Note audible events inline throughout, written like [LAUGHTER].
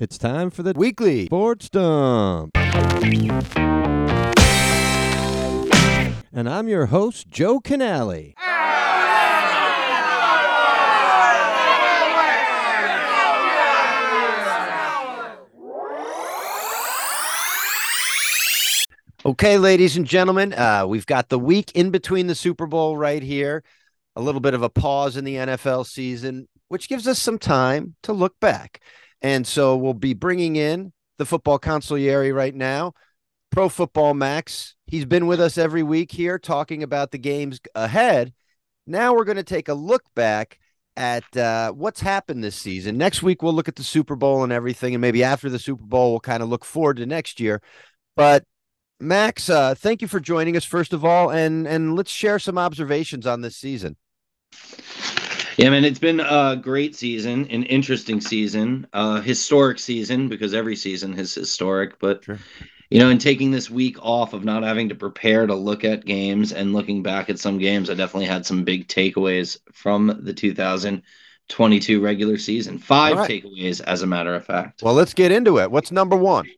It's time for the weekly sports dump. And I'm your host, Joe Canale. Okay, ladies and gentlemen, uh, we've got the week in between the Super Bowl right here. A little bit of a pause in the NFL season, which gives us some time to look back. And so we'll be bringing in the football consigliere right now, Pro Football Max. He's been with us every week here talking about the games ahead. Now we're going to take a look back at uh, what's happened this season. Next week, we'll look at the Super Bowl and everything. And maybe after the Super Bowl, we'll kind of look forward to next year. But Max, uh, thank you for joining us, first of all. And, and let's share some observations on this season. Yeah, man, it's been a great season, an interesting season, a historic season because every season is historic. But sure. you know, in taking this week off of not having to prepare to look at games and looking back at some games, I definitely had some big takeaways from the 2022 regular season. Five right. takeaways, as a matter of fact. Well, let's get into it. What's number one?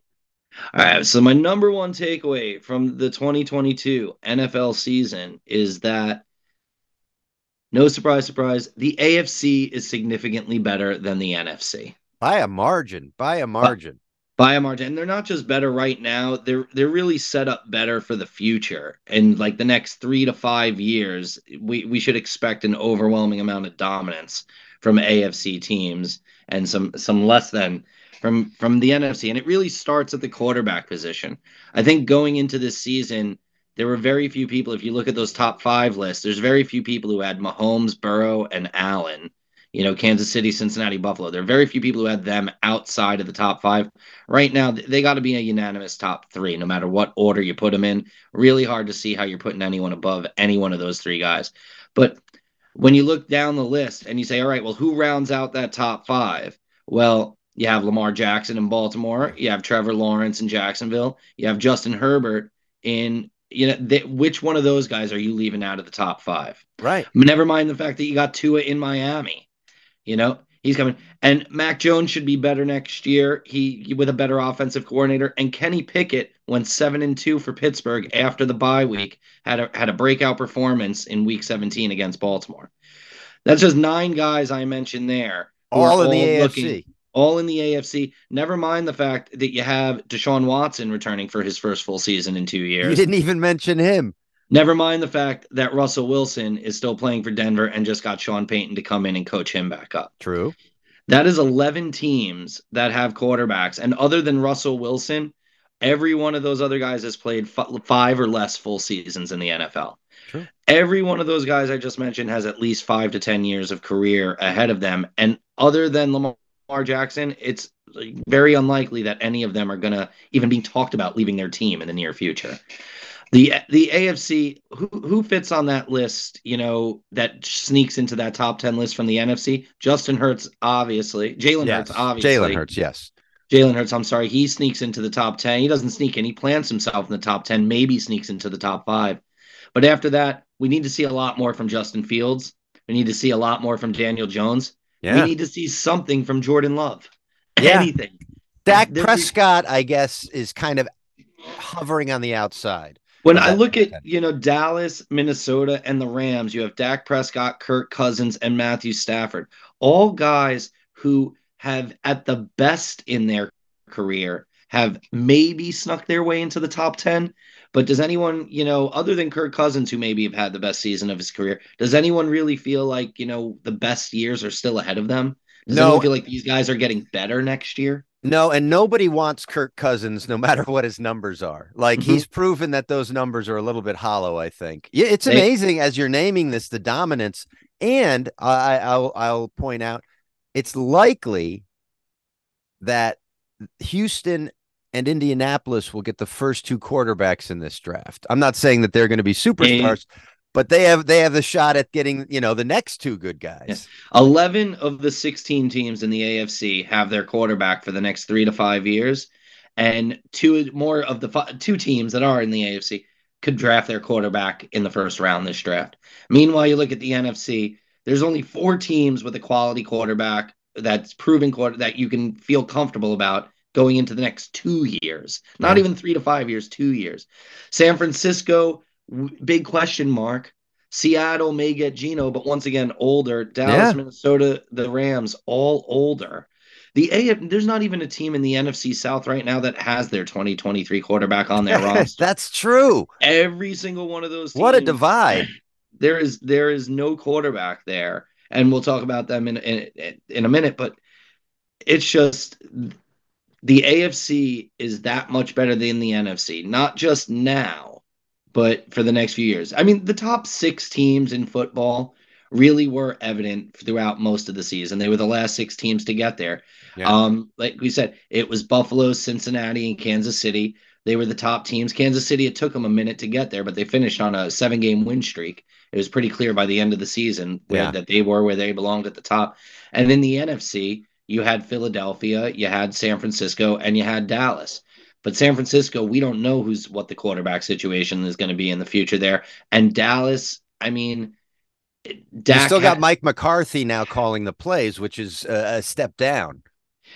All right. So my number one takeaway from the 2022 NFL season is that no surprise, surprise. The AFC is significantly better than the NFC by a margin. By a margin. By, by a margin. And they're not just better right now. They're they're really set up better for the future. And like the next three to five years, we we should expect an overwhelming amount of dominance from AFC teams and some some less than from from the NFC. And it really starts at the quarterback position. I think going into this season there were very few people. If you look at those top five lists, there's very few people who had Mahomes, Burrow, and Allen. You know, Kansas City, Cincinnati, Buffalo. There are very few people who had them outside of the top five. Right now, they got to be a unanimous top three, no matter what order you put them in. Really hard to see how you're putting anyone above any one of those three guys. But when you look down the list and you say, all right, well, who rounds out that top five? Well, you have Lamar Jackson in Baltimore. You have Trevor Lawrence in Jacksonville. You have Justin Herbert in you know, they, which one of those guys are you leaving out of the top five? Right. Never mind the fact that you got Tua in Miami. You know, he's coming, and Mac Jones should be better next year. He with a better offensive coordinator, and Kenny Pickett went seven and two for Pittsburgh after the bye week. Had a had a breakout performance in Week 17 against Baltimore. That's just nine guys I mentioned there. All in all the AFC all in the AFC. Never mind the fact that you have Deshaun Watson returning for his first full season in two years. You didn't even mention him. Never mind the fact that Russell Wilson is still playing for Denver and just got Sean Payton to come in and coach him back up. True. That is 11 teams that have quarterbacks. And other than Russell Wilson, every one of those other guys has played f- five or less full seasons in the NFL. True. Every one of those guys I just mentioned has at least five to 10 years of career ahead of them. And other than Lamar Lamar Jackson, it's very unlikely that any of them are going to even be talked about leaving their team in the near future. The the AFC, who who fits on that list? You know that sneaks into that top ten list from the NFC. Justin Hurts, obviously. Jalen yes. Hurts, obviously. Jalen Hurts, yes. Jalen Hurts, I'm sorry, he sneaks into the top ten. He doesn't sneak in; he plants himself in the top ten. Maybe sneaks into the top five. But after that, we need to see a lot more from Justin Fields. We need to see a lot more from Daniel Jones. Yeah. We need to see something from Jordan Love. Yeah. Anything. Dak Prescott, I guess, is kind of hovering on the outside. When I look at, you know, Dallas, Minnesota, and the Rams, you have Dak Prescott, Kirk Cousins, and Matthew Stafford. All guys who have, at the best in their career, have maybe snuck their way into the top 10, but does anyone, you know, other than Kirk Cousins, who maybe have had the best season of his career, does anyone really feel like, you know, the best years are still ahead of them? Does no. anyone feel like these guys are getting better next year? No, and nobody wants Kirk Cousins, no [LAUGHS] matter what his numbers are. Like mm-hmm. he's proven that those numbers are a little bit hollow. I think. Yeah, it's amazing as you're naming this the dominance, and I, I'll I'll point out it's likely that Houston and Indianapolis will get the first two quarterbacks in this draft. I'm not saying that they're going to be superstars, and, but they have they have the shot at getting, you know, the next two good guys. 11 of the 16 teams in the AFC have their quarterback for the next 3 to 5 years, and two more of the five, two teams that are in the AFC could draft their quarterback in the first round this draft. Meanwhile, you look at the NFC, there's only four teams with a quality quarterback that's proven quarter that you can feel comfortable about going into the next two years, not yeah. even three to five years, two years. San Francisco, big question mark. Seattle may get Geno, but once again, older. Dallas, yeah. Minnesota, the Rams, all older. The AF, there's not even a team in the NFC South right now that has their 2023 quarterback on their [LAUGHS] roster. That's true. Every single one of those. Teams, what a divide! [LAUGHS] There is there is no quarterback there, and we'll talk about them in in, in a minute. But it's just the AFC is that much better than the NFC, not just now, but for the next few years. I mean, the top six teams in football really were evident throughout most of the season. They were the last six teams to get there. Yeah. Um, like we said, it was Buffalo, Cincinnati, and Kansas City. They were the top teams. Kansas City, it took them a minute to get there, but they finished on a seven game win streak. It was pretty clear by the end of the season yeah. that they were where they belonged at the top. And in the NFC, you had Philadelphia, you had San Francisco, and you had Dallas. But San Francisco, we don't know who's what the quarterback situation is going to be in the future there. And Dallas, I mean, Dak you still got Mike McCarthy now calling the plays, which is a, a step down.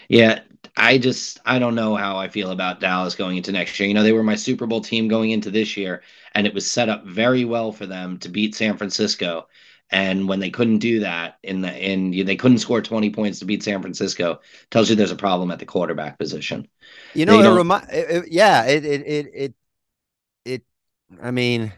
Yeah, I just I don't know how I feel about Dallas going into next year. You know, they were my Super Bowl team going into this year, and it was set up very well for them to beat San Francisco. And when they couldn't do that in the in they couldn't score 20 points to beat San Francisco, tells you there's a problem at the quarterback position. You know, it remi- it, yeah, it, it it it it I mean,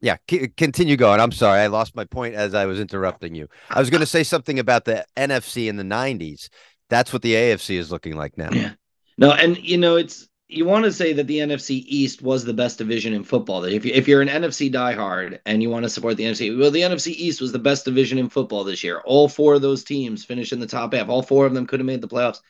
yeah, c- continue going. I'm sorry, I lost my point as I was interrupting you. I was going to say something about the NFC in the 90s. That's what the AFC is looking like now. Yeah. No, and you know, it's you want to say that the NFC East was the best division in football. That if you if you're an NFC diehard and you want to support the NFC, well, the NFC East was the best division in football this year. All four of those teams finished in the top half. All four of them could have made the playoffs.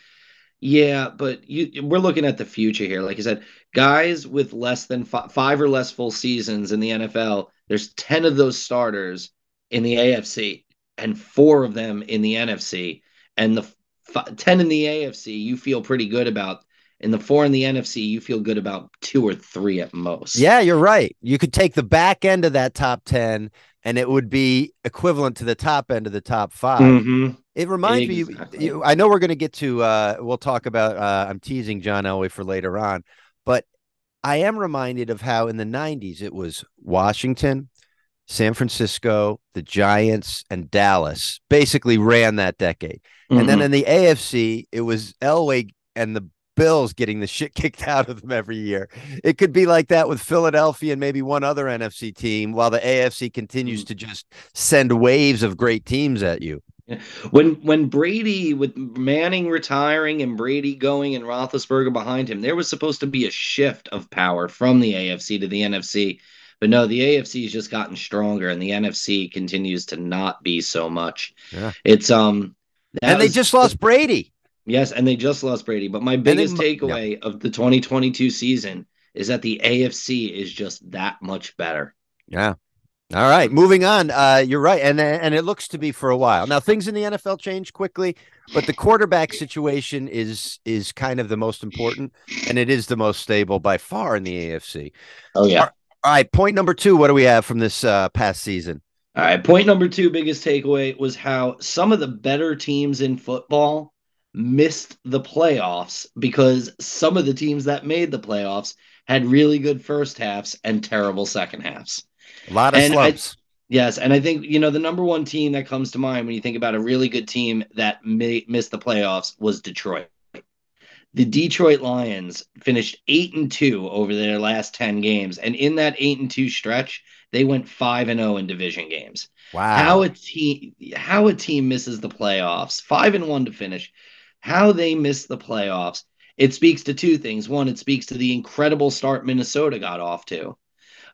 Yeah, but you, we're looking at the future here. Like I said, guys with less than five, five or less full seasons in the NFL, there's ten of those starters in the AFC and four of them in the NFC, and the f- ten in the AFC you feel pretty good about in the four in the NFC, you feel good about two or three at most. Yeah, you're right. You could take the back end of that top 10 and it would be equivalent to the top end of the top 5 mm-hmm. It reminds exactly. me, you, I know we're going to get to, uh, we'll talk about, uh, I'm teasing John Elway for later on, but I am reminded of how in the 90s it was Washington, San Francisco, the Giants, and Dallas basically ran that decade. Mm-hmm. And then mm-hmm. in the AFC, it was Elway and the Bills getting the shit [LAUGHS] kicked out of them every year. It could be like that with Philadelphia and maybe one other NFC team, while the AFC continues mm. to just send waves of great teams at you. When when Brady with Manning retiring and Brady going and Roethlisberger behind him, there was supposed to be a shift of power from the AFC to the NFC. But no, the AFC has just gotten stronger, and the NFC continues to not be so much. Yeah. It's um, and they just lost Brady. Yes, and they just lost Brady. But my biggest takeaway yeah. of the 2022 season is that the AFC is just that much better. Yeah. All right, moving on. Uh, you're right, and and it looks to be for a while now. Things in the NFL change quickly, but the quarterback situation is is kind of the most important, and it is the most stable by far in the AFC. Oh yeah. All right, point number two. What do we have from this uh, past season? All right, point number two. Biggest takeaway was how some of the better teams in football missed the playoffs because some of the teams that made the playoffs had really good first halves and terrible second halves. A lot of and slumps. I, yes, and I think you know the number one team that comes to mind when you think about a really good team that may, missed the playoffs was Detroit. The Detroit Lions finished 8 and 2 over their last 10 games and in that 8 and 2 stretch they went 5 and 0 in division games. Wow. How a team how a team misses the playoffs. 5 and 1 to finish how they missed the playoffs. It speaks to two things. One, it speaks to the incredible start Minnesota got off to,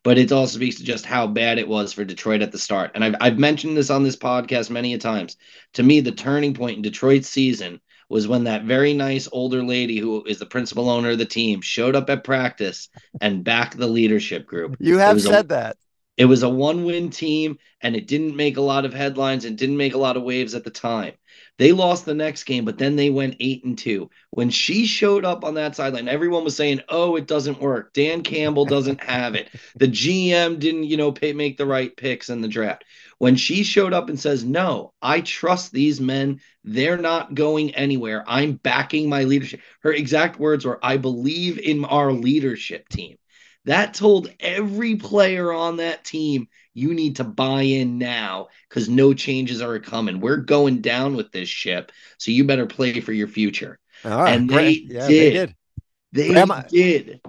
but it also speaks to just how bad it was for Detroit at the start. And I've, I've mentioned this on this podcast many a times. To me, the turning point in Detroit's season was when that very nice older lady who is the principal owner of the team showed up at practice and backed the leadership group. You have said a, that. It was a one win team and it didn't make a lot of headlines and didn't make a lot of waves at the time. They lost the next game, but then they went eight and two. When she showed up on that sideline, everyone was saying, "Oh, it doesn't work. Dan Campbell doesn't [LAUGHS] have it. The GM didn't, you know, pay, make the right picks in the draft." When she showed up and says, "No, I trust these men. They're not going anywhere. I'm backing my leadership." Her exact words were, "I believe in our leadership team." That told every player on that team you need to buy in now because no changes are coming. We're going down with this ship, so you better play for your future. and they, yeah, did. they did. They Grandma, did.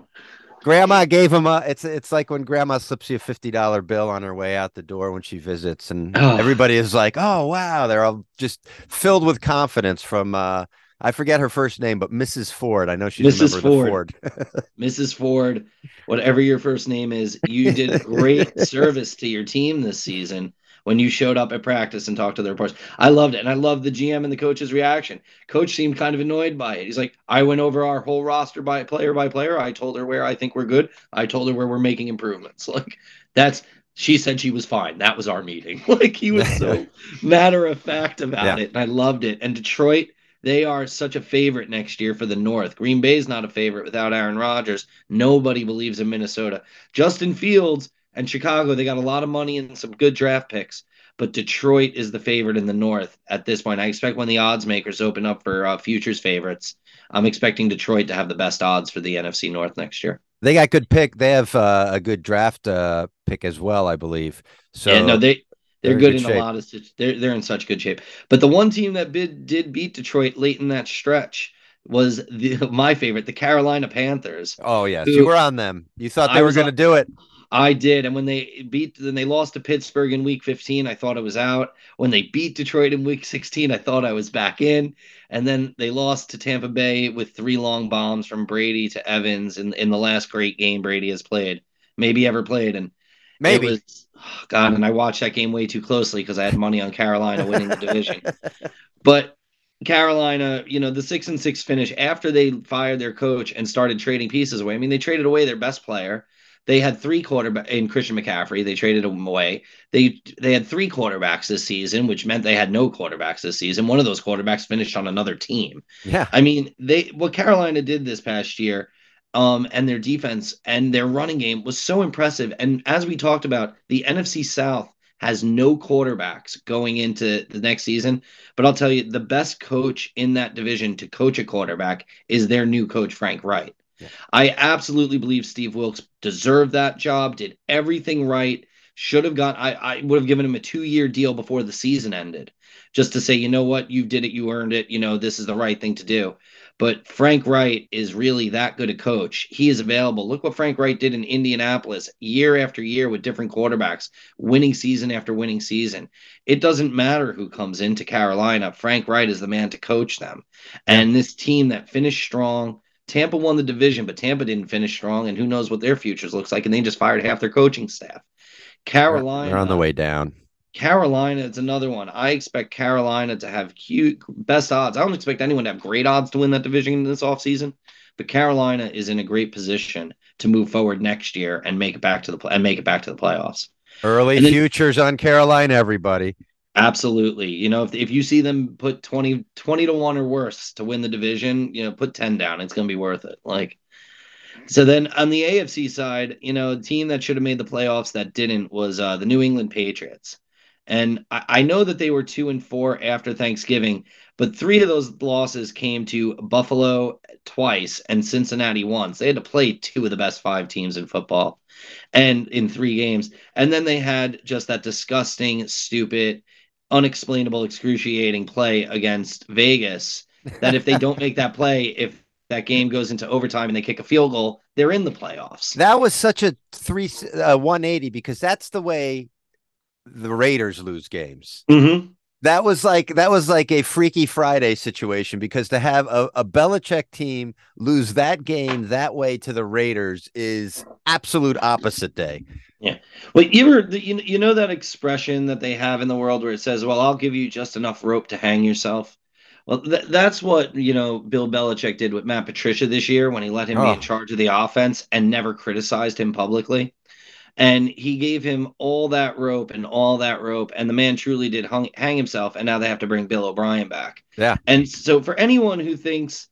Grandma gave him a. It's it's like when Grandma slips you a fifty dollar bill on her way out the door when she visits, and oh. everybody is like, "Oh wow!" They're all just filled with confidence from uh, I forget her first name, but Mrs. Ford. I know she's Mrs. Ford. Ford. [LAUGHS] Mrs. Ford, whatever your first name is, you did [LAUGHS] great service to your team this season when you showed up at practice and talked to the reporters. I loved it. And I loved the GM and the coach's reaction. Coach seemed kind of annoyed by it. He's like, I went over our whole roster by player by player. I told her where I think we're good. I told her where we're making improvements. [LAUGHS] Like that's she said she was fine. That was our meeting. like he was so matter of fact about yeah. it. And I loved it. And Detroit they are such a favorite next year for the North. Green Bay's not a favorite without Aaron Rodgers. Nobody believes in Minnesota. Justin Fields and Chicago, they got a lot of money and some good draft picks, but Detroit is the favorite in the North at this point. I expect when the odds makers open up for uh, futures favorites, I'm expecting Detroit to have the best odds for the NFC North next year. They got good pick. They have uh, a good draft uh, pick as well, I believe. So yeah, no, they they're, good, good, in a lot of they're they're in such good shape. But the one team that bid, did beat Detroit late in that stretch was the [LAUGHS] my favorite, the Carolina Panthers. Oh yes, who, you were on them. You thought they I were going to do it. I did, and when they beat, then they lost to Pittsburgh in Week 15. I thought it was out. When they beat Detroit in Week 16, I thought I was back in. And then they lost to Tampa Bay with three long bombs from Brady to Evans in in the last great game Brady has played, maybe ever played, and maybe. Was, oh, God, and I watched that game way too closely because I had money on Carolina winning the division. [LAUGHS] But Carolina, you know, the six and six finish after they fired their coach and started trading pieces away. I mean, they traded away their best player. They had three quarterback in Christian McCaffrey. They traded him away. They they had three quarterbacks this season, which meant they had no quarterbacks this season. One of those quarterbacks finished on another team. Yeah. I mean, they what Carolina did this past year um, and their defense and their running game was so impressive. And as we talked about, the NFC South has no quarterbacks going into the next season. But I'll tell you, the best coach in that division to coach a quarterback is their new coach, Frank Reich. Yeah. I absolutely believe Steve Wilks deserved that job, did everything right, should have got, I, I would have given him a two year deal before the season ended just to say, you know what, you did it, you earned it, you know, this is the right thing to do. But Frank Reich is really that good a coach. He is available. Look what Frank Reich did in Indianapolis year after year with different quarterbacks, winning season after winning season. It doesn't matter who comes into Carolina. Frank Reich is the man to coach them. And this team that finished strong, Tampa won the division, but Tampa didn't finish strong, and who knows what their futures looks like. And they just fired half their coaching staff. Carolina, they're on the way down. Carolina is another one. I expect Carolina to have cute best odds. I don't expect anyone to have great odds to win that division this offseason, but Carolina is in a great position to move forward next year and make it back to the play and make it back to the playoffs. Early then, futures on Carolina, everybody. Absolutely. You know, if, if you see them put 20, 20 to 1 or worse to win the division, you know, put 10 down. It's going to be worth it. Like, so then on the AFC side, you know, a team that should have made the playoffs that didn't was uh, the New England Patriots. And I, I know that they were two and four after Thanksgiving, but three of those losses came to Buffalo twice and Cincinnati once. They had to play two of the best five teams in football and in three games. And then they had just that disgusting, stupid, unexplainable, excruciating play against Vegas. That if they don't make that play, if that game goes into overtime and they kick a field goal, they're in the playoffs. That was such a three uh, 180 because that's the way the Raiders lose games. Mm-hmm. That was like that was like a Freaky Friday situation because to have a, a Belichick team lose that game that way to the Raiders is absolute opposite day. Yeah. Well, you ever you, you know that expression that they have in the world where it says, "Well, I'll give you just enough rope to hang yourself." Well, th- that's what you know Bill Belichick did with Matt Patricia this year when he let him oh. be in charge of the offense and never criticized him publicly. And he gave him all that rope and all that rope, and the man truly did hung, hang himself. And now they have to bring Bill O'Brien back. Yeah. And so, for anyone who thinks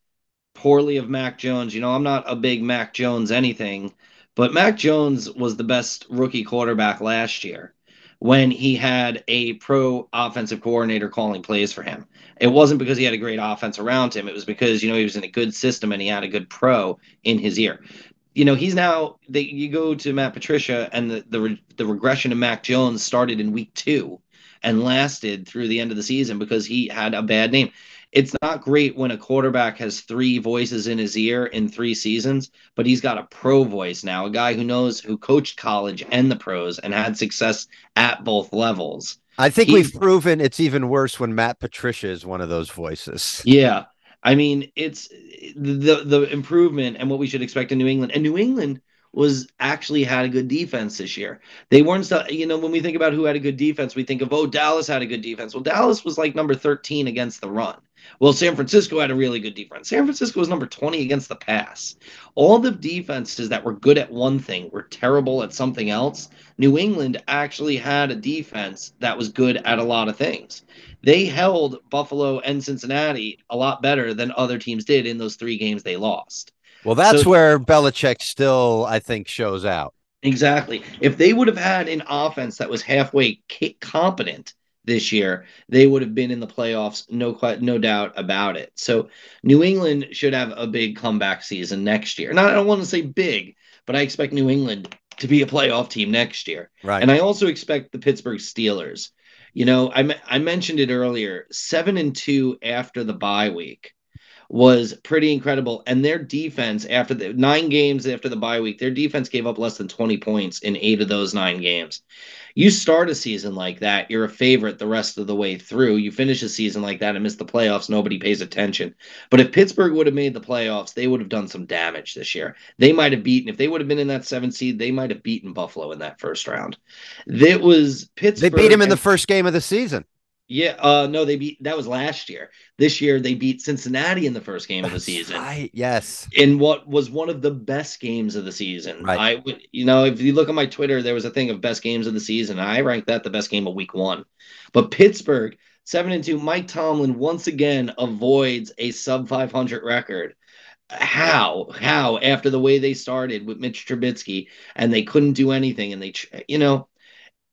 poorly of Mac Jones, you know, I'm not a big Mac Jones anything, but Mac Jones was the best rookie quarterback last year when he had a pro offensive coordinator calling plays for him. It wasn't because he had a great offense around him. It was because, you know, he was in a good system and he had a good pro in his ear you know he's now they you go to Matt Patricia and the the the regression of Mac Jones started in week 2 and lasted through the end of the season because he had a bad name. It's not great when a quarterback has three voices in his ear in three seasons, but he's got a pro voice now, a guy who knows who coached college and the pros and had success at both levels. I think we've proven it's even worse when Matt Patricia is one of those voices. Yeah. I mean, it's the the improvement and what we should expect in New England. And New England was actually had a good defense this year. They weren't, you know, when we think about who had a good defense, we think of oh Dallas had a good defense. Well, Dallas was like number 13 against the run. Well, San Francisco had a really good defense. San Francisco was number 20 against the pass. All the defenses that were good at one thing were terrible at something else. New England actually had a defense that was good at a lot of things they held Buffalo and Cincinnati a lot better than other teams did in those three games they lost. Well, that's so, where Belichick still, I think, shows out. Exactly. If they would have had an offense that was halfway competent this year, they would have been in the playoffs, no no doubt about it. So New England should have a big comeback season next year. Not I don't want to say big, but I expect New England to be a playoff team next year. Right. And I also expect the Pittsburgh Steelers you know, I I mentioned it earlier. Seven and two after the bye week was pretty incredible, and their defense after the nine games after the bye week, their defense gave up less than twenty points in eight of those nine games you start a season like that, you're a favorite the rest of the way through. You finish a season like that and miss the playoffs, nobody pays attention. But if Pittsburgh would have made the playoffs, they would have done some damage this year. They might have beaten, if they would have been in that seventh seed, they might have beaten Buffalo in that first round. That was Pittsburgh. They beat him in the first game of the season. Yeah, uh, no, they beat that was last year. This year they beat Cincinnati in the first game That's of the season. Right, yes. In what was one of the best games of the season. Right. I would you know, if you look at my Twitter, there was a thing of best games of the season. I ranked that the best game of week one. But Pittsburgh, seven and two, Mike Tomlin once again avoids a sub 500 record. How? How? After the way they started with Mitch Trubisky and they couldn't do anything and they, you know,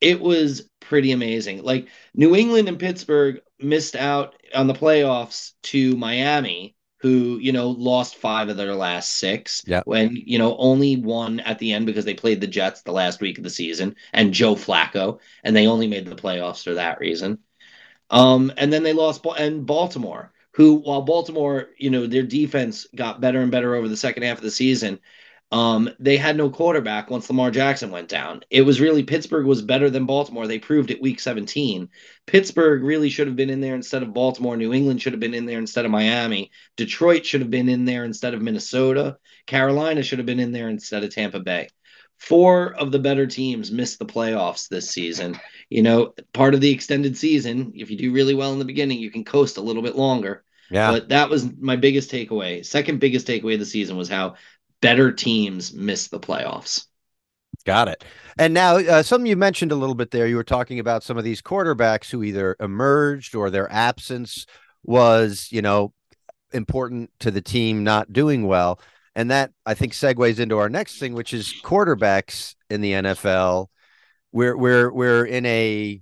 it was pretty amazing. Like New England and Pittsburgh missed out on the playoffs to Miami, who, you know, lost five of their last six. Yeah. When, you know, only won at the end because they played the Jets the last week of the season and Joe Flacco, and they only made the playoffs for that reason. Um, and then they lost and Baltimore, who, while Baltimore, you know, their defense got better and better over the second half of the season, um, they had no quarterback once Lamar Jackson went down. It was really Pittsburgh was better than Baltimore. They proved it week 17. Pittsburgh really should have been in there instead of Baltimore. New England should have been in there instead of Miami. Detroit should have been in there instead of Minnesota. Carolina should have been in there instead of Tampa Bay. Four of the better teams missed the playoffs this season. You know, part of the extended season, if you do really well in the beginning, you can coast a little bit longer. Yeah. But that was my biggest takeaway. Second biggest takeaway of the season was how better teams miss the playoffs. Got it. And now, uh, something you mentioned a little bit there, you were talking about some of these quarterbacks who either emerged or their absence was, you know, important to the team not doing well. And that I think segues into our next thing, which is quarterbacks in the NFL. We're we're we're in a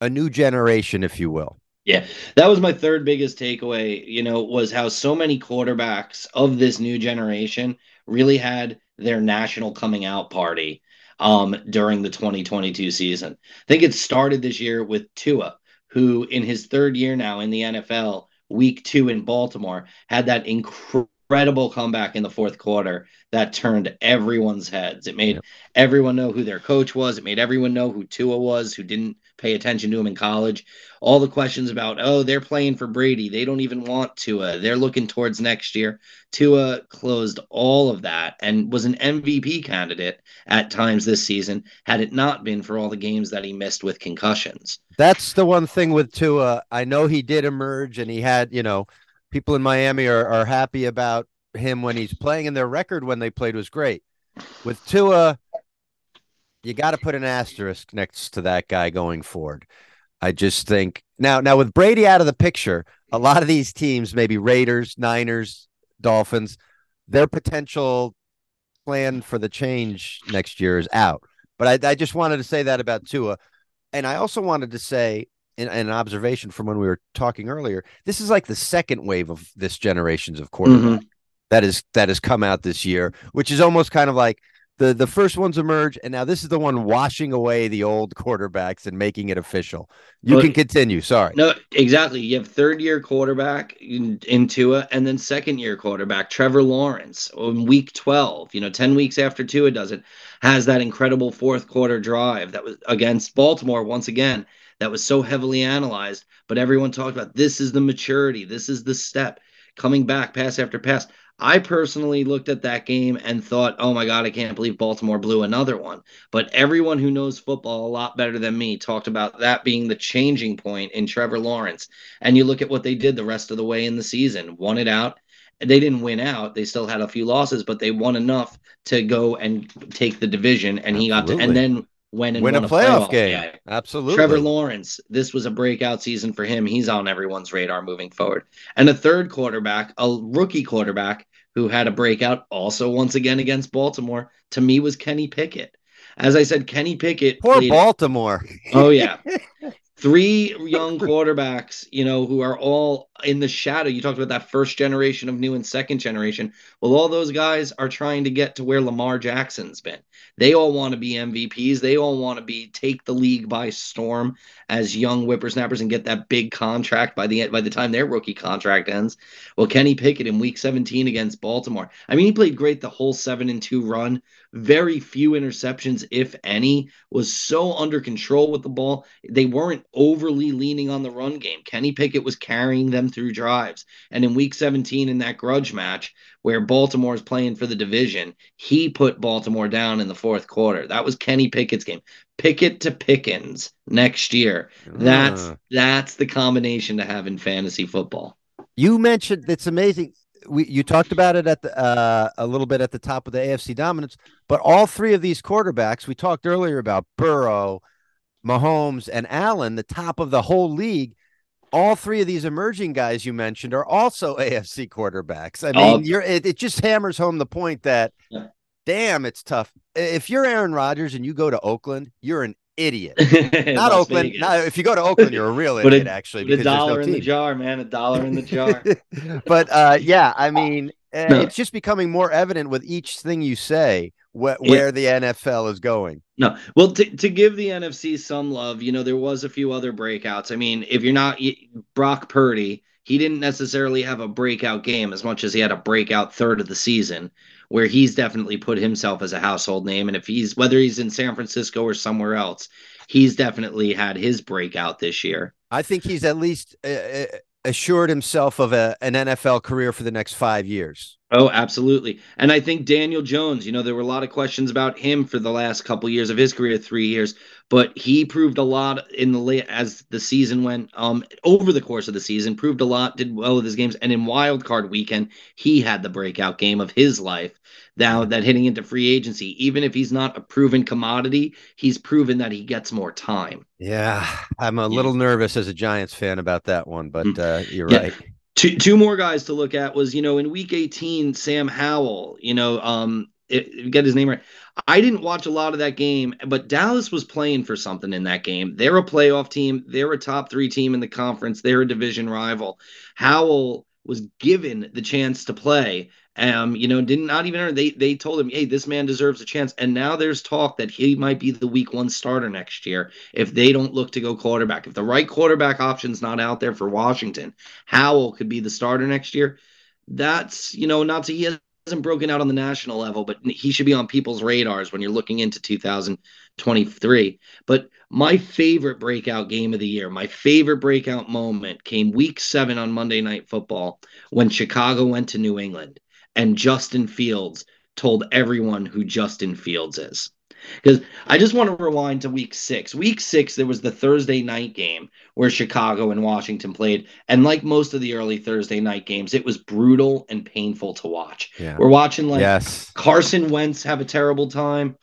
a new generation, if you will. Yeah, that was my third biggest takeaway, you know, was how so many quarterbacks of this new generation really had their national coming out party um, during the 2022 season. I think it started this year with Tua, who in his third year now in the NFL, week two in Baltimore, had that incredible comeback in the fourth quarter that turned everyone's heads. It made everyone know who their coach was. It made everyone know who Tua was, who didn't pay attention to him in college. All the questions about, oh, they're playing for Brady. They don't even want Tua. They're looking towards next year. Tua closed all of that and was an MVP candidate at times this season, had it not been for all the games that he missed with concussions. That's the one thing with Tua. I know he did emerge and he had, you know, people in Miami are, are happy about him when he's playing, and their record when they played was great. With Tua, you got to put an asterisk next to that guy going forward. I just think now, now with Brady out of the picture, a lot of these teams, maybe Raiders, Niners, Dolphins, their potential plan for the change next year is out. But I, I just wanted to say that about Tua. And I also wanted to say, in, in, an observation from when we were talking earlier, this is like the second wave of this generations of quarterback mm-hmm. that is that has come out this year, which is almost kind of like the the first ones emerge, and now this is the one washing away the old quarterbacks and making it official. You can continue. Sorry. No, exactly. You have third year quarterback in, in Tua, and then second year quarterback Trevor Lawrence in week twelve. You know, ten weeks after Tua does it, has that incredible fourth quarter drive that was against Baltimore once again. That was so heavily analyzed, but everyone talked about this is the maturity, this is the step coming back pass after pass. I personally looked at that game and thought, oh my God, I can't believe Baltimore blew another one. But everyone who knows football a lot better than me talked about that being the changing point in Trevor Lawrence. And you look at what they did the rest of the way in the season, won it out. They didn't win out. They still had a few losses, but they won enough to go and take the division. And he got to, and then went and win a, playoff, playoff, game. Yeah. Absolutely. Trevor Lawrence, this was a breakout season for him. He's on everyone's radar moving forward. And a third quarterback, a rookie quarterback who had a breakout also once again against Baltimore, to me was Kenny Pickett. As I said, Kenny Pickett. Poor played, Baltimore. oh, yeah. [LAUGHS] three [LAUGHS] young quarterbacks, you know, who are all in the shadow. You talked about that first generation of new and second generation. Well, all those guys are trying to get to where Lamar Jackson's been. They all want to be MVPs. They all want to be take the league by storm as young whippersnappers and get that big contract by the end by the time their rookie contract ends. Well, Kenny Pickett in week 17 against Baltimore. I mean, he played great the whole 7 and 2 run very few interceptions, if any, was so under control with the ball. They weren't overly leaning on the run game. Kenny Pickett was carrying them through drives. And in week 17, in that grudge match where Baltimore is playing for the division, he put Baltimore down in the fourth quarter. That was Kenny Pickett's game. Pickett to Pickens next year. That's uh. that's the combination to have in fantasy football. You mentioned it's amazing we you talked about it at the uh, a little bit at the top of the AFC dominance, but all three of these quarterbacks we talked earlier about Burrow, Mahomes, and Allen, the top of the whole league. All three of these emerging guys you mentioned are also [LAUGHS] AFC quarterbacks. I mean, oh. you're it, it just hammers home the point that yeah. damn, it's tough. If you're Aaron Rodgers and you go to Oakland, you're an idiot. [LAUGHS] Not Oakland. Not, if you go to Oakland, you're a real idiot, actually. A dollar no in the jar, man. A dollar in the jar. [LAUGHS] but uh, yeah, I mean, eh, no. it's just becoming more evident with each thing you say wh- where the NFL is going. No, well, to, to give the NFC some love, you know, there was a few other breakouts. I mean, if you're not Brock Purdy, he didn't necessarily have a breakout game as much as he had a breakout third of the season where he's definitely put himself as a household name. And if he's whether he's in San Francisco or somewhere else, he's definitely had his breakout this year. I think he's at least uh, uh assured himself of a, an NFL career for the next five years. Oh, absolutely. And I think Daniel Jones, you know, there were a lot of questions about him for the last couple years of his career, three years, but he proved a lot in the late as the season went um over the course of the season, proved a lot, did well with his games. And in wild card weekend, he had the breakout game of his life. Now that hitting into free agency, even if he's not a proven commodity, he's proven that he gets more time. Yeah, I'm a yeah. little nervous as a Giants fan about that one, but mm. uh, you're yeah. right. Two, two more guys to look at was you know in week 18 Sam Howell you know um it, get his name right I didn't watch a lot of that game but Dallas was playing for something in that game they're a playoff team they're a top 3 team in the conference they're a division rival Howell was given the chance to play um, you know, did not not even they they told him, hey, this man deserves a chance. And now there's talk that he might be the week one starter next year if they don't look to go quarterback. If the right quarterback option's not out there for Washington, Howell could be the starter next year. That's you know, not to he hasn't broken out on the national level, but he should be on people's radars when you're looking into 2023. But my favorite breakout game of the year, my favorite breakout moment came week seven on Monday Night Football when Chicago went to New England and Justin Fields told everyone who Justin Fields is. Because I just want to rewind to week six. Week six, there was the Thursday night game where Chicago and Washington played. And like most of the early Thursday night games, it was brutal and painful to watch. Yeah. We're watching like yes. Carson Wentz have a terrible time.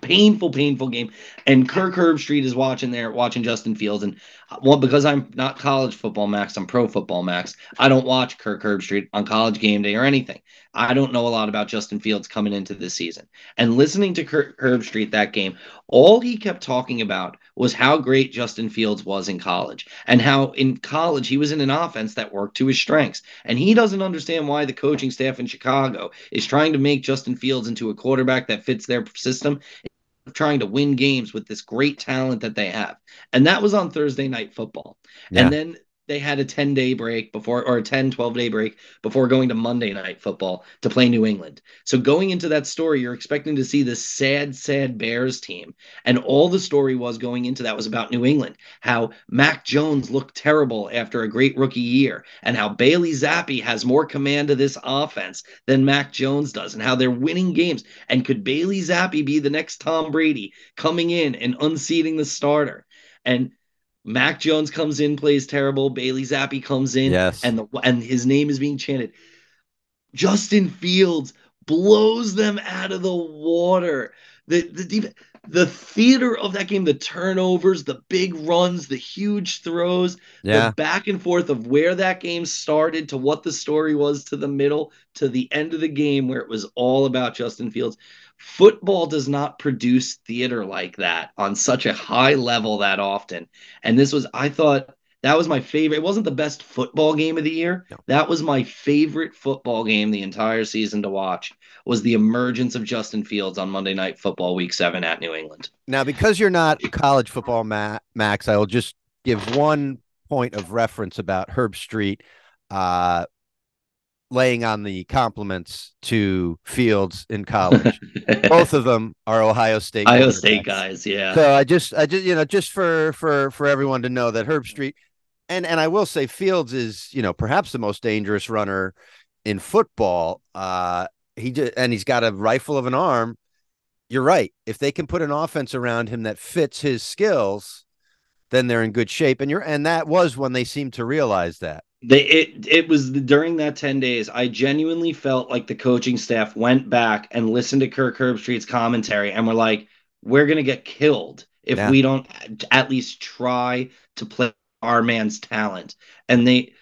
painful, painful game. And Kirk Herbstreit is watching there, watching Justin Fields. And well, because I'm not college football max, I'm pro football max. I don't watch Kirk Herbstreit on college game day or anything. I don't know a lot about Justin Fields coming into this season. And listening to Kirk Herbstreit that game, all he kept talking about was how great Justin Fields was in college and how in college he was in an offense that worked to his strengths. And he doesn't understand why the coaching staff in Chicago is trying to make Justin Fields into a quarterback that fits their system trying to win games with this great talent that they have. And that was on Thursday night football. Yeah. And then they had a 10 day break before or a 10 12 day break before going to monday night football to play new england. So going into that story you're expecting to see this sad sad bears team. And all the story was going into that was about new england how mac jones looked terrible after a great rookie year and how bailey zappe has more command of this offense than mac jones does and how they're winning games. And could bailey zappe be the next tom brady coming in and unseating the starter? And Mac Jones comes in, plays terrible. Bailey Zappe comes in, yes. and the and his name is being chanted. Justin Fields blows them out of the water. The the the theater of that game, the turnovers, the big runs, the huge throws, yeah. the back and forth of where that game started to what the story was to the middle to the end of the game where it was all about Justin Fields football does not produce theater like that on such a high level that often. And this was, I thought, that was my favorite. It wasn't the best football game of the year. No. That was my favorite football game the entire season to watch. Was the emergence of Justin Fields on Monday Night Football Week Seven at New England. Now, because you're not college football, Max, I will just give one point of reference about Herbstreit. Uh, laying on the compliments to Fields in college. [LAUGHS] Both of them are Ohio State. Ohio State guys, yeah. So I just, I just, you know, just for for for everyone to know that Herbstreit, and and I will say Fields is, you know, perhaps the most dangerous runner in football. Uh, he just, and he's got a rifle of an arm. You're right. If they can put an offense around him that fits his skills, then they're in good shape. And you're, and that was when they seemed to realize that they it it was during that 10 days i genuinely felt like the coaching staff went back and listened to kirk herbstreit's commentary and were like we're going to get killed if yeah. we don't at least try to play our man's talent and they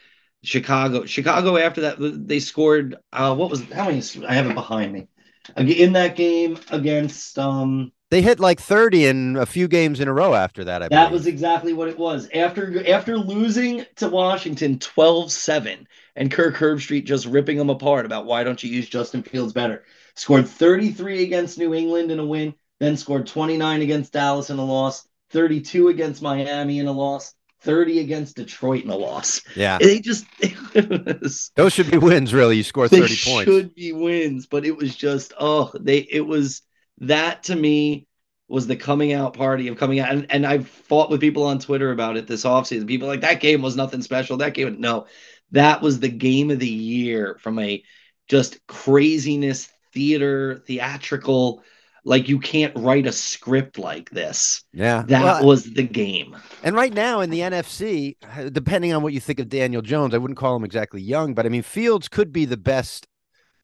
chicago chicago after that they scored uh what was how many i have it behind me in that game against um they hit like 30 in a few games in a row after that. I that believe. was exactly what it was. After after losing to Washington 12-7 and Kirk Herbstreit just ripping them apart about why don't you use Justin Fields better. Scored 33 against New England in a win, then scored 29 against Dallas in a loss, 32 against Miami in a loss, 30 against Detroit in a loss. Yeah. They just [LAUGHS] those should be wins, really. You score 30 points. Should be wins, but it was just oh, they it was that to me was the coming out party of coming out. And, and I've fought with people on Twitter about it this offseason. People like that game was nothing special. That game, no, that was the game of the year from a just craziness, theater, theatrical. Like you can't write a script like this. Yeah. That well, was the game. And right now in the NFC, depending on what you think of Daniel Jones, I wouldn't call him exactly young, but I mean, Fields could be the best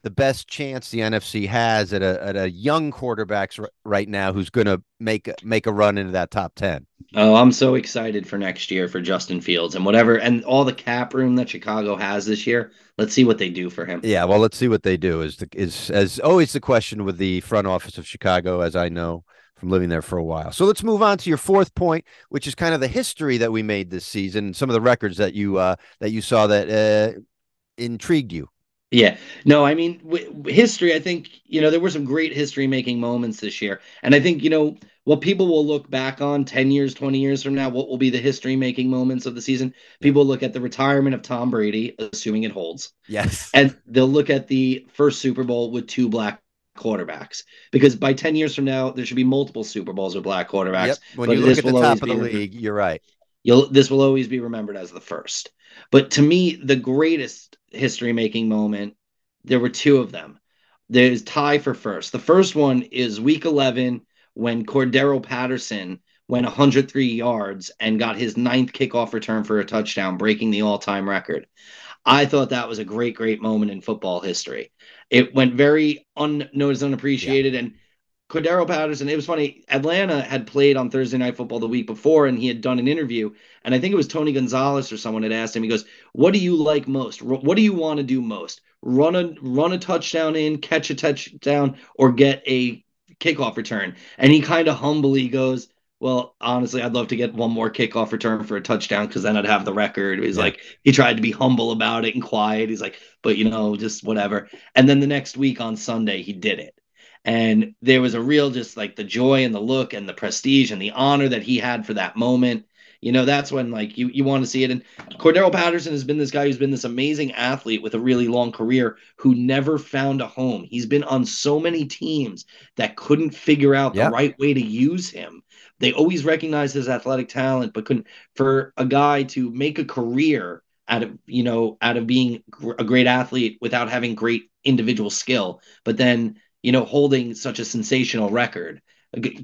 the best chance the NFC has at a at a young quarterbacks right now who's going to make make a run into that top 10. Oh, I'm so excited for next year for Justin Fields and whatever and all the cap room that Chicago has this year. Let's see what they do for him. Yeah, well, let's see what they do is the, is as always the question with the front office of Chicago as I know from living there for a while. So let's move on to your fourth point, which is kind of the history that we made this season, and some of the records that you uh that you saw that uh intrigued you. Yeah, no, I mean w- history. I think you know there were some great history making moments this year, and I think you know what people will look back on ten years, twenty years from now. What will be the history making moments of the season? People look at the retirement of Tom Brady, assuming it holds. Yes, and they'll look at the first Super Bowl with two black quarterbacks because by 10 years from now there should be multiple super bowls with black quarterbacks yep. when you look at the top of the league you're right you'll this will always be remembered as the first but to me the greatest history making moment. There were two of them. There's tie for first. The first one is week 11 when Cordarrelle Patterson went 103 yards and got his ninth kickoff return for a touchdown, breaking the all time record. I thought that was a great, great moment in football history. It went very unnoticed, unappreciated, yeah. and Cordarrelle Patterson, it was funny. Atlanta had played on Thursday Night Football the week before, and he had done an interview. And I think it was Tony Gonzalez or someone had asked him. He goes, "What do you like most? What do you want to do most? Run a run a touchdown in, catch a touchdown, or get a kickoff return?" And he kind of humbly goes, "Well, honestly, I'd love to get one more kickoff return for a touchdown because then I'd have the record." He's yeah. like, he tried to be humble about it and quiet. He's like, "But you know, just whatever." And then the next week on Sunday, he did it and there was a real just like the joy and the look and the prestige and the honor that he had for that moment. You know that's when like you you want to see it. And Cordarrelle patterson has been this guy who's been this amazing athlete with a really long career who never found a home. He's been on so many teams that couldn't figure out yep. the right way to use him. They always recognized his athletic talent but couldn't for a guy to make a career out of you know out of being a great athlete without having great individual skill. But then you know, holding such a sensational record.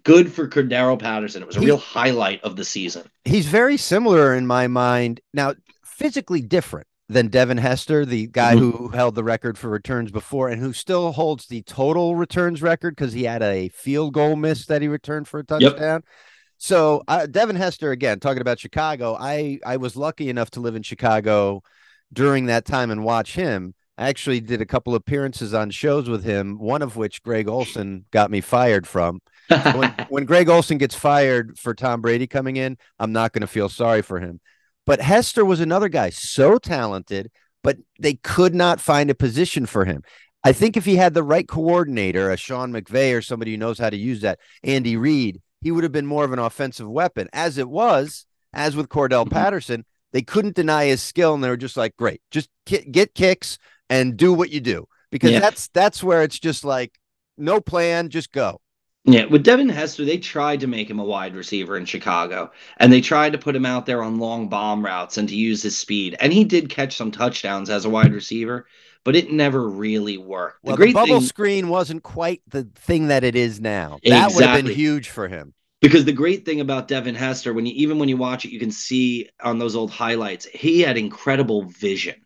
Good for Cordarrelle Patterson. It was a real highlight of the season. He's very similar in my mind. Now, physically different than Devin Hester, the guy mm-hmm. who held the record for returns before and who still holds the total returns record because he had a field goal miss that he returned for a touchdown. Yep. So, uh, Devin Hester, again, talking about Chicago, I, I was lucky enough to live in Chicago during that time and watch him. I actually did a couple appearances on shows with him, one of which Greg Olsen got me fired from. when, [LAUGHS] when Greg Olsen gets fired for Tom Brady coming in, I'm not going to feel sorry for him. But Hester was another guy, so talented, but they could not find a position for him. I think if he had the right coordinator, a Sean McVay or somebody who knows how to use that, Andy Reid, he would have been more of an offensive weapon. As it was, as with Cordarrelle mm-hmm. Patterson, they couldn't deny his skill, and they were just like, "Great, just get kicks, and do what you do because yeah. that's that's where it's just like no plan, just go. Yeah, with Devin Hester, they tried to make him a wide receiver in Chicago, and they tried to put him out there on long bomb routes and to use his speed. And he did catch some touchdowns as a wide receiver, but it never really worked. The, well, the bubble thing, screen wasn't quite the thing that it is now. Exactly. That would have been huge for him. Because the great thing about Devin Hester, when you even when you watch it, you can see on those old highlights, he had incredible vision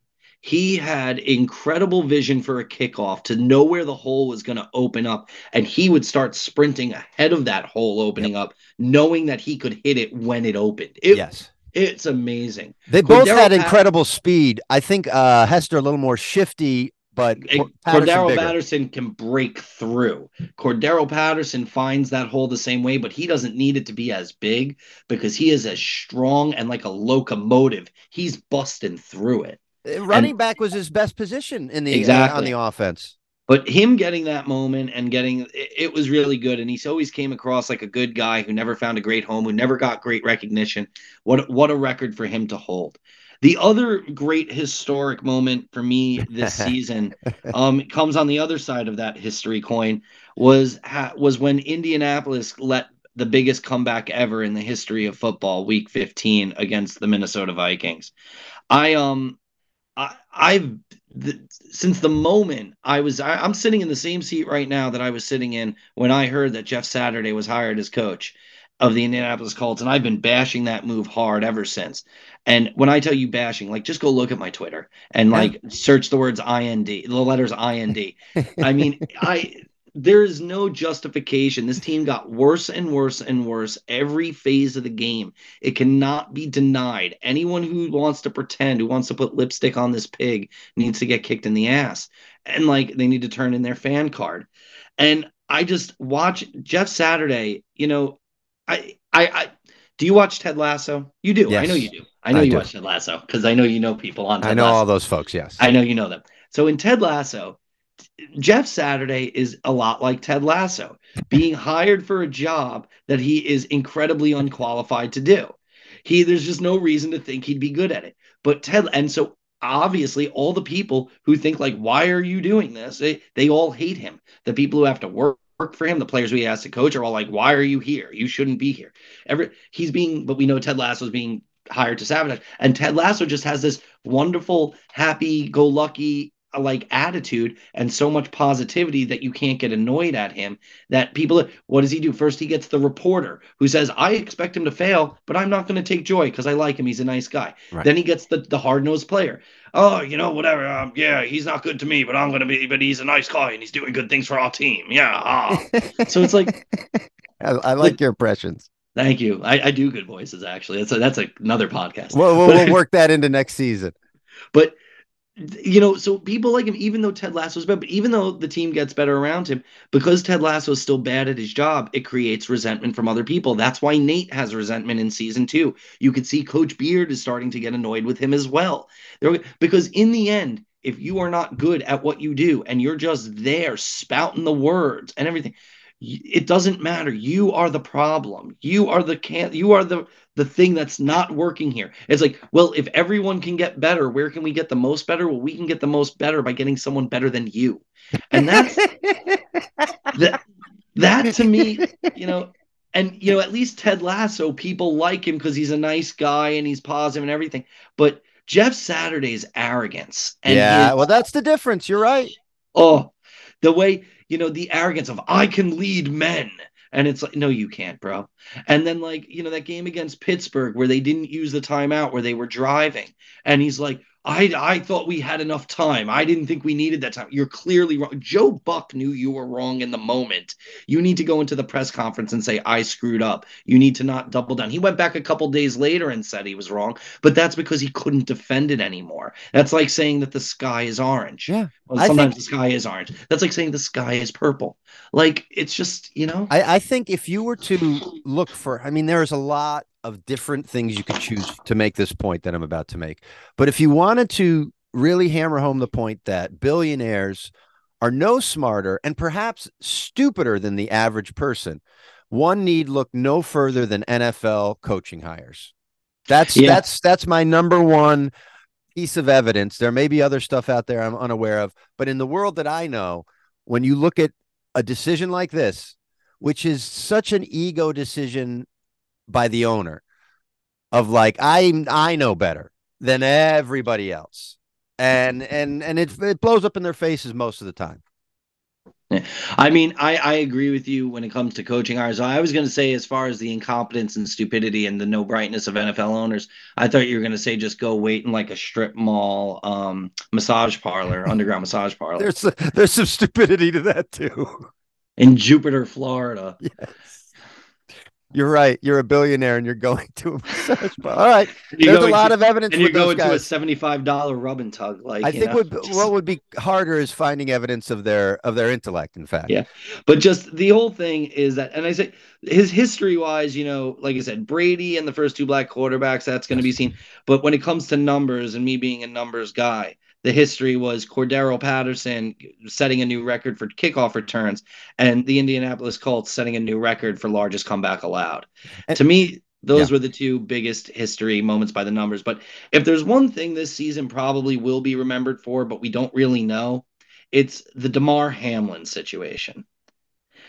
he had incredible vision for a kickoff to know where the hole was going to open up. And he would start sprinting ahead of that hole opening yep. up, knowing that he could hit it when it opened. It, yes. It's amazing. They both had incredible speed. I think uh, Hester a little more shifty, but Cordarrelle Patterson can break through. Cordarrelle Patterson finds that hole the same way, but he doesn't need it to be as big because he is as strong and like a locomotive. He's busting through it. Uh, running and, back was his best position in the exactly. On the offense. But him getting that moment and getting it, it was really good, and he's always came across like a good guy who never found a great home, who never got great recognition. What what a record for him to hold. The other great historic moment for me this [LAUGHS] season um, comes on the other side of that history coin was ha- was when Indianapolis let the biggest comeback ever in the history of football, Week 15 against the Minnesota Vikings. I um I, I've the, since the moment I was, I, am sitting in the same seat right now that I was sitting in when I heard that Jeff Saturday was hired as coach of the Indianapolis Colts, and I've been bashing that move hard ever since. And when I tell you bashing, like just go look at my Twitter and like search the words IND, the letters IND. [LAUGHS] I mean, I there is no justification. This team got worse and worse and worse every phase of the game. It cannot be denied. Anyone who wants to pretend, who wants to put lipstick on this pig, needs to get kicked in the ass. And like they need to turn in their fan card. And I just watch Jeff Saturday, you know, I I, I do you watch Ted Lasso? You do. Yes, I know you do. I know I you do. watch Ted Lasso because I know you know people on Ted I know Lasso. all those folks, yes. I know you know them. So in Ted Lasso, Jeff Saturday is a lot like Ted Lasso, being hired for a job that he is incredibly unqualified to do. He there's just no reason to think he'd be good at it. But Ted and so obviously all the people who think like why are you doing this? They they all hate him. The people who have to work work for him, the players we asked to coach are all like why are you here? You shouldn't be here. Every he's being but we know Ted Lasso is being hired to sabotage and Ted Lasso just has this wonderful happy go lucky like attitude and so much positivity that you can't get annoyed at him that people what does he do? First he gets the reporter who says i expect him to fail but i'm not going to take joy because i like him. He's a nice guy. Right. then he gets the, the hard-nosed player. Oh you know whatever um, yeah he's not good to me but i'm going to be but he's a nice guy and he's doing good things for our team. Yeah ah. so it's like [LAUGHS] I, I, like your impressions. Thank you. I, I, do good voices actually. That's a, that's a, another podcast. Well, we'll, we'll [LAUGHS] work that into next season. But you know, so people like him, even though Ted Lasso's bad, but even though the team gets better around him, because Ted Lasso is still bad at his job, it creates resentment from other people. That's why Nate has resentment in season two. You could see Coach Beard is starting to get annoyed with him as well. because in the end, if you are not good at what you do and you're just there spouting the words and everything, it doesn't matter. You are the problem. You are the can. You are the the thing that's not working here. It's like, well, if everyone can get better, where can we get the most better? Well, we can get the most better by getting someone better than you. And that's [LAUGHS] that, that to me, you know, and you know, at least Ted Lasso, people like him because he's a nice guy and he's positive and everything. But Jeff Saturday's arrogance. yeah, his, well, that's the difference. You're right. Oh, the way you know the arrogance of I can lead men and it's like, no, you can't, bro. And then, like, you know, that game against Pittsburgh where they didn't use the timeout where they were driving. And he's like, I I thought we had enough time. I didn't think we needed that time. You're clearly wrong. Joe Buck knew you were wrong in the moment. You need to go into the press conference and say I screwed up. You need to not double down. He went back a couple days later and said he was wrong, but that's because he couldn't defend it anymore. That's like saying that the sky is orange. Yeah. Well, sometimes think, the sky is orange. That's like saying the sky is purple. Like it's just, you know. I, I think if you were to look for I mean, there is a lot of different things you could choose to make this point that I'm about to make. But if you wanted to really hammer home the point that billionaires are no smarter and perhaps stupider than the average person, one need look no further than NFL coaching hires. That's yeah. that's that's my number one piece of evidence. There may be other stuff out there I'm unaware of, but in the world that I know, when you look at a decision like this, which is such an ego decision by the owner of like I I know better than everybody else. And and and it it blows up in their faces most of the time. I mean, I, I agree with you when it comes to coaching hires. I was going to say, as far as the incompetence and stupidity and the no brightness of NFL owners, I thought you were going to say just go wait in like a strip mall um, massage parlor, underground massage parlor. [LAUGHS] There's there's some stupidity to that too. In Jupiter, Florida. [LAUGHS] Yes. You're right. You're a billionaire and you're going [LAUGHS] to a massage bar. All right. There's a lot to, of evidence. And you go into a $75 rub and tug. Like I think would, what would be harder is finding evidence of their of their intellect, in fact. Yeah. But just the whole thing is that and I say his history wise, you know, like I said, Brady and the first two black quarterbacks, that's going to be seen. But when it comes to numbers and me being a numbers guy, the history was Cordarrelle Patterson setting a new record for kickoff returns and the Indianapolis Colts setting a new record for largest comeback allowed. And, to me, those yeah. were the two biggest history moments by the numbers. But if there's one thing this season probably will be remembered for, but we don't really know, it's the Damar Hamlin situation.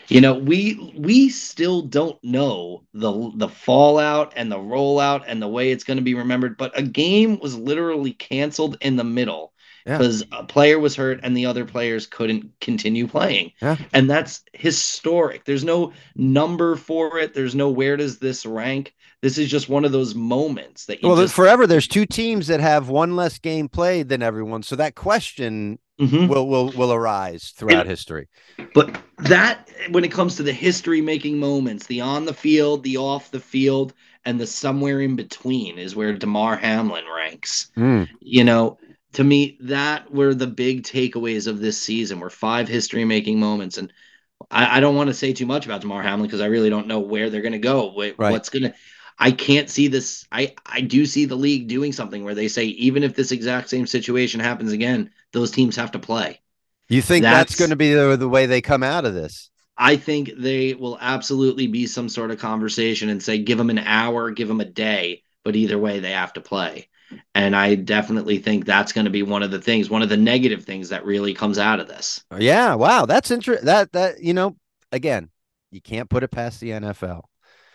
You know, we we still don't know the the fallout and the rollout and the way it's going to be remembered, but a game was literally canceled in the middle because yeah. a player was hurt and the other players couldn't continue playing. Yeah. And that's historic. There's no number for it. There's no where does this rank. This is just one of those moments that you well, just... forever. There's two teams that have one less game played than everyone, so that question mm-hmm. will will will arise throughout and, history. But that, when it comes to the history making moments, the on the field, the off the field, and the somewhere in between, is where Damar Hamlin ranks. Mm. You know, to me, that were the big takeaways of this season. Were five history making moments, and I, I, don't want to say too much about Damar Hamlin because I really don't know where they're going to go. What, right. What's going to I can't see this. I I do see the league doing something where they say even if this exact same situation happens again, those teams have to play. You think that's, that's going to be the, the way they come out of this? I think they will absolutely be some sort of conversation and say give them an hour, give them a day, but either way they have to play. And I definitely think that's going to be one of the things, one of the negative things that really comes out of this. Oh, yeah. Wow. That's interesting. That, that, you know, again, you can't put it past the NFL.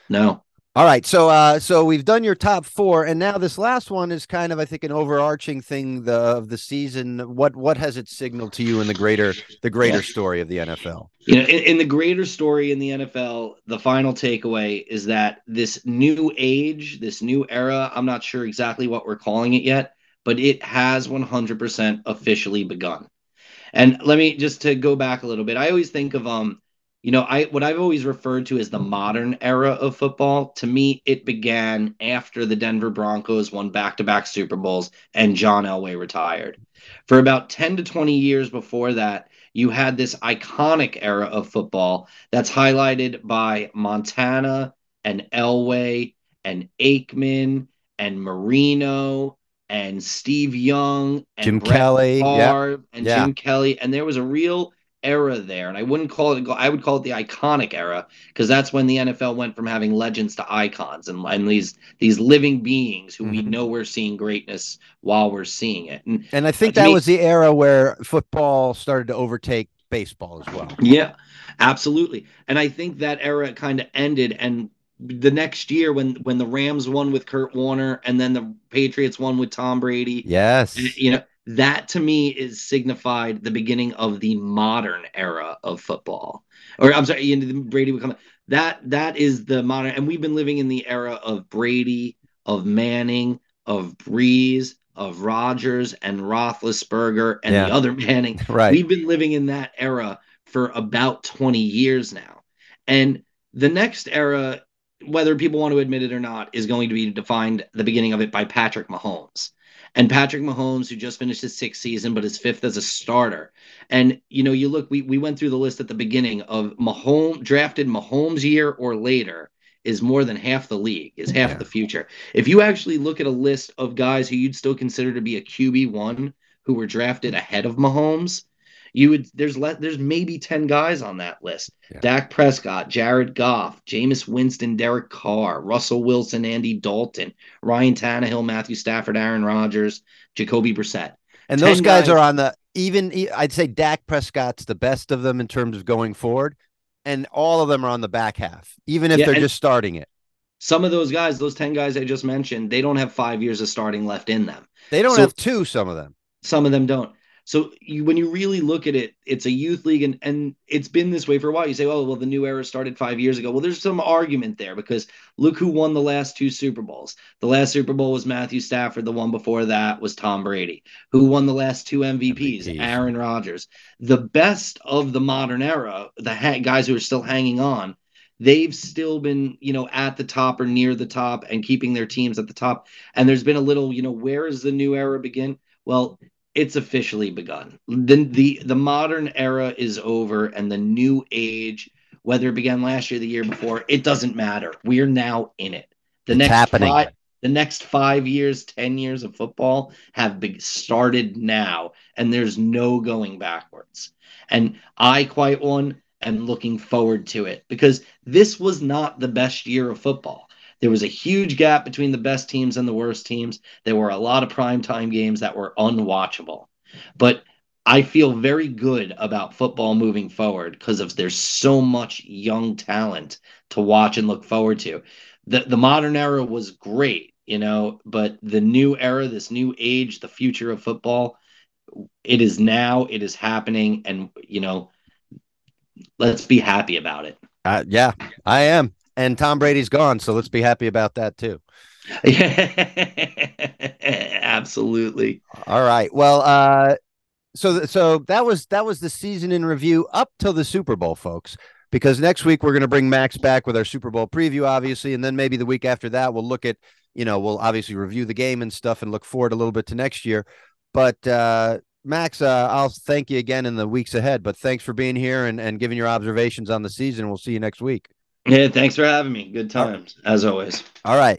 No. All right, so uh, so we've done your top four, and now this last one is kind of, I think, an overarching thing the, of the season. What what has it signaled to you in the greater the greater story of the NFL? You know, in, in the greater story in the NFL, the final takeaway is that this new age, this new era, I'm not sure exactly what we're calling it yet, but it has 100% officially begun. And let me just to go back a little bit. I always think of um you know, I what I've always referred to as the modern era of football, to me, it began after the Denver Broncos won back-to-back Super Bowls and John Elway retired. For about 10 to 20 years before that, you had this iconic era of football that's highlighted by Montana and Elway and Aikman and Marino and Steve Young and Jim Brett Kelly, Favre yep. and Yeah. Jim Kelly, and there was a real era there, and I wouldn't call it. I would call it the iconic era because that's when the NFL went from having legends to icons and, and these these living beings who we Mhm. know we're seeing greatness while we're seeing it. And And I think that me- was the era where football started to overtake baseball as well. Yeah, absolutely. And I think that era kind of ended and the next year when when the Rams won with Kurt Warner and then the Patriots won with Tom Brady, Yes. you know, that to me is signified the beginning of the modern era of football. Or I'm sorry, Brady would come that that is the modern and we've been living in the era of Brady, of Manning, of Brees, of Rodgers and Roethlisberger and Yeah. the other [LAUGHS] Manning. [LAUGHS] Right. We've been living in that era for about 20 years now. And the next era, whether people want to admit it or not, is going to be defined the beginning of it by Patrick Mahomes. And Patrick Mahomes, who just finished his sixth season, but his fifth as a starter. And you know, you look, we we went through the list at the beginning of Mahomes drafted Mahomes year or later is more than half the league, is half Yeah. the future. If you actually look at a list of guys who you'd still consider to be a QB one who were drafted ahead of Mahomes, you would there's le- there's maybe 10 guys on that list. Yeah. Dak Prescott, Jared Goff, Jameis Winston, Derek Carr, Russell Wilson, Andy Dalton, Ryan Tannehill, Matthew Stafford, Aaron Rodgers, Jacoby Brissett. And those guys, guys- are on the even. I'd say Dak Prescott's the best of them in terms of going forward, and all of them are on the back half, even if Yeah, they're and- just starting it. Some of those guys, those 10 guys I just mentioned, they don't have 5 years of starting left in them. They don't So- have two. Some of them. Some of them don't. So you, when you really look at it, it's a youth league, and, and it's been this way for a while. You say, "Oh, well, the new era started five years ago." Well, there's some argument there because look who won the last two Super Bowls. The last Super Bowl was Matthew Stafford. The one before that was Tom Brady. Who won the last two MVPs? MVPs. Aaron Rodgers. The best of the modern era, the ha- guys who are still hanging on, they've still been, you know, at the top or near the top and keeping their teams at the top. And there's been a little, you know, where does the new era begin? Well, it's officially begun. The, the the modern era is over and the new age, whether it began last year, the year before, it doesn't matter. We are now in it. The It's next happening. Five, the next five years, ten years of football have been started now, and there's no going backwards. And I quite one am looking forward to it because this was not the best year of football. There was a huge gap between the best teams and the worst teams. There were a lot of primetime games that were unwatchable. But I feel very good about football moving forward because of there's so much young talent to watch and look forward to. The the modern era was great, you know, but the new era, this new age, the future of football, it is now, it is happening, and you know, let's be happy about it. Uh, yeah, I am. And Tom Brady's gone, so let's be happy about that too. [LAUGHS] Absolutely. All right. Well, uh, so so that was that was the season in review up till the Super Bowl, folks. Because next week we're going to bring Max back with our Super Bowl preview, obviously, and then maybe the week after that we'll look at, you know, we'll obviously review the game and stuff and look forward a little bit to next year. But uh, Max, uh, I'll thank you again in the weeks ahead. But thanks for being here and, and giving your observations on the season. We'll see you next week. Yeah, thanks for having me. Good times, as always. All right.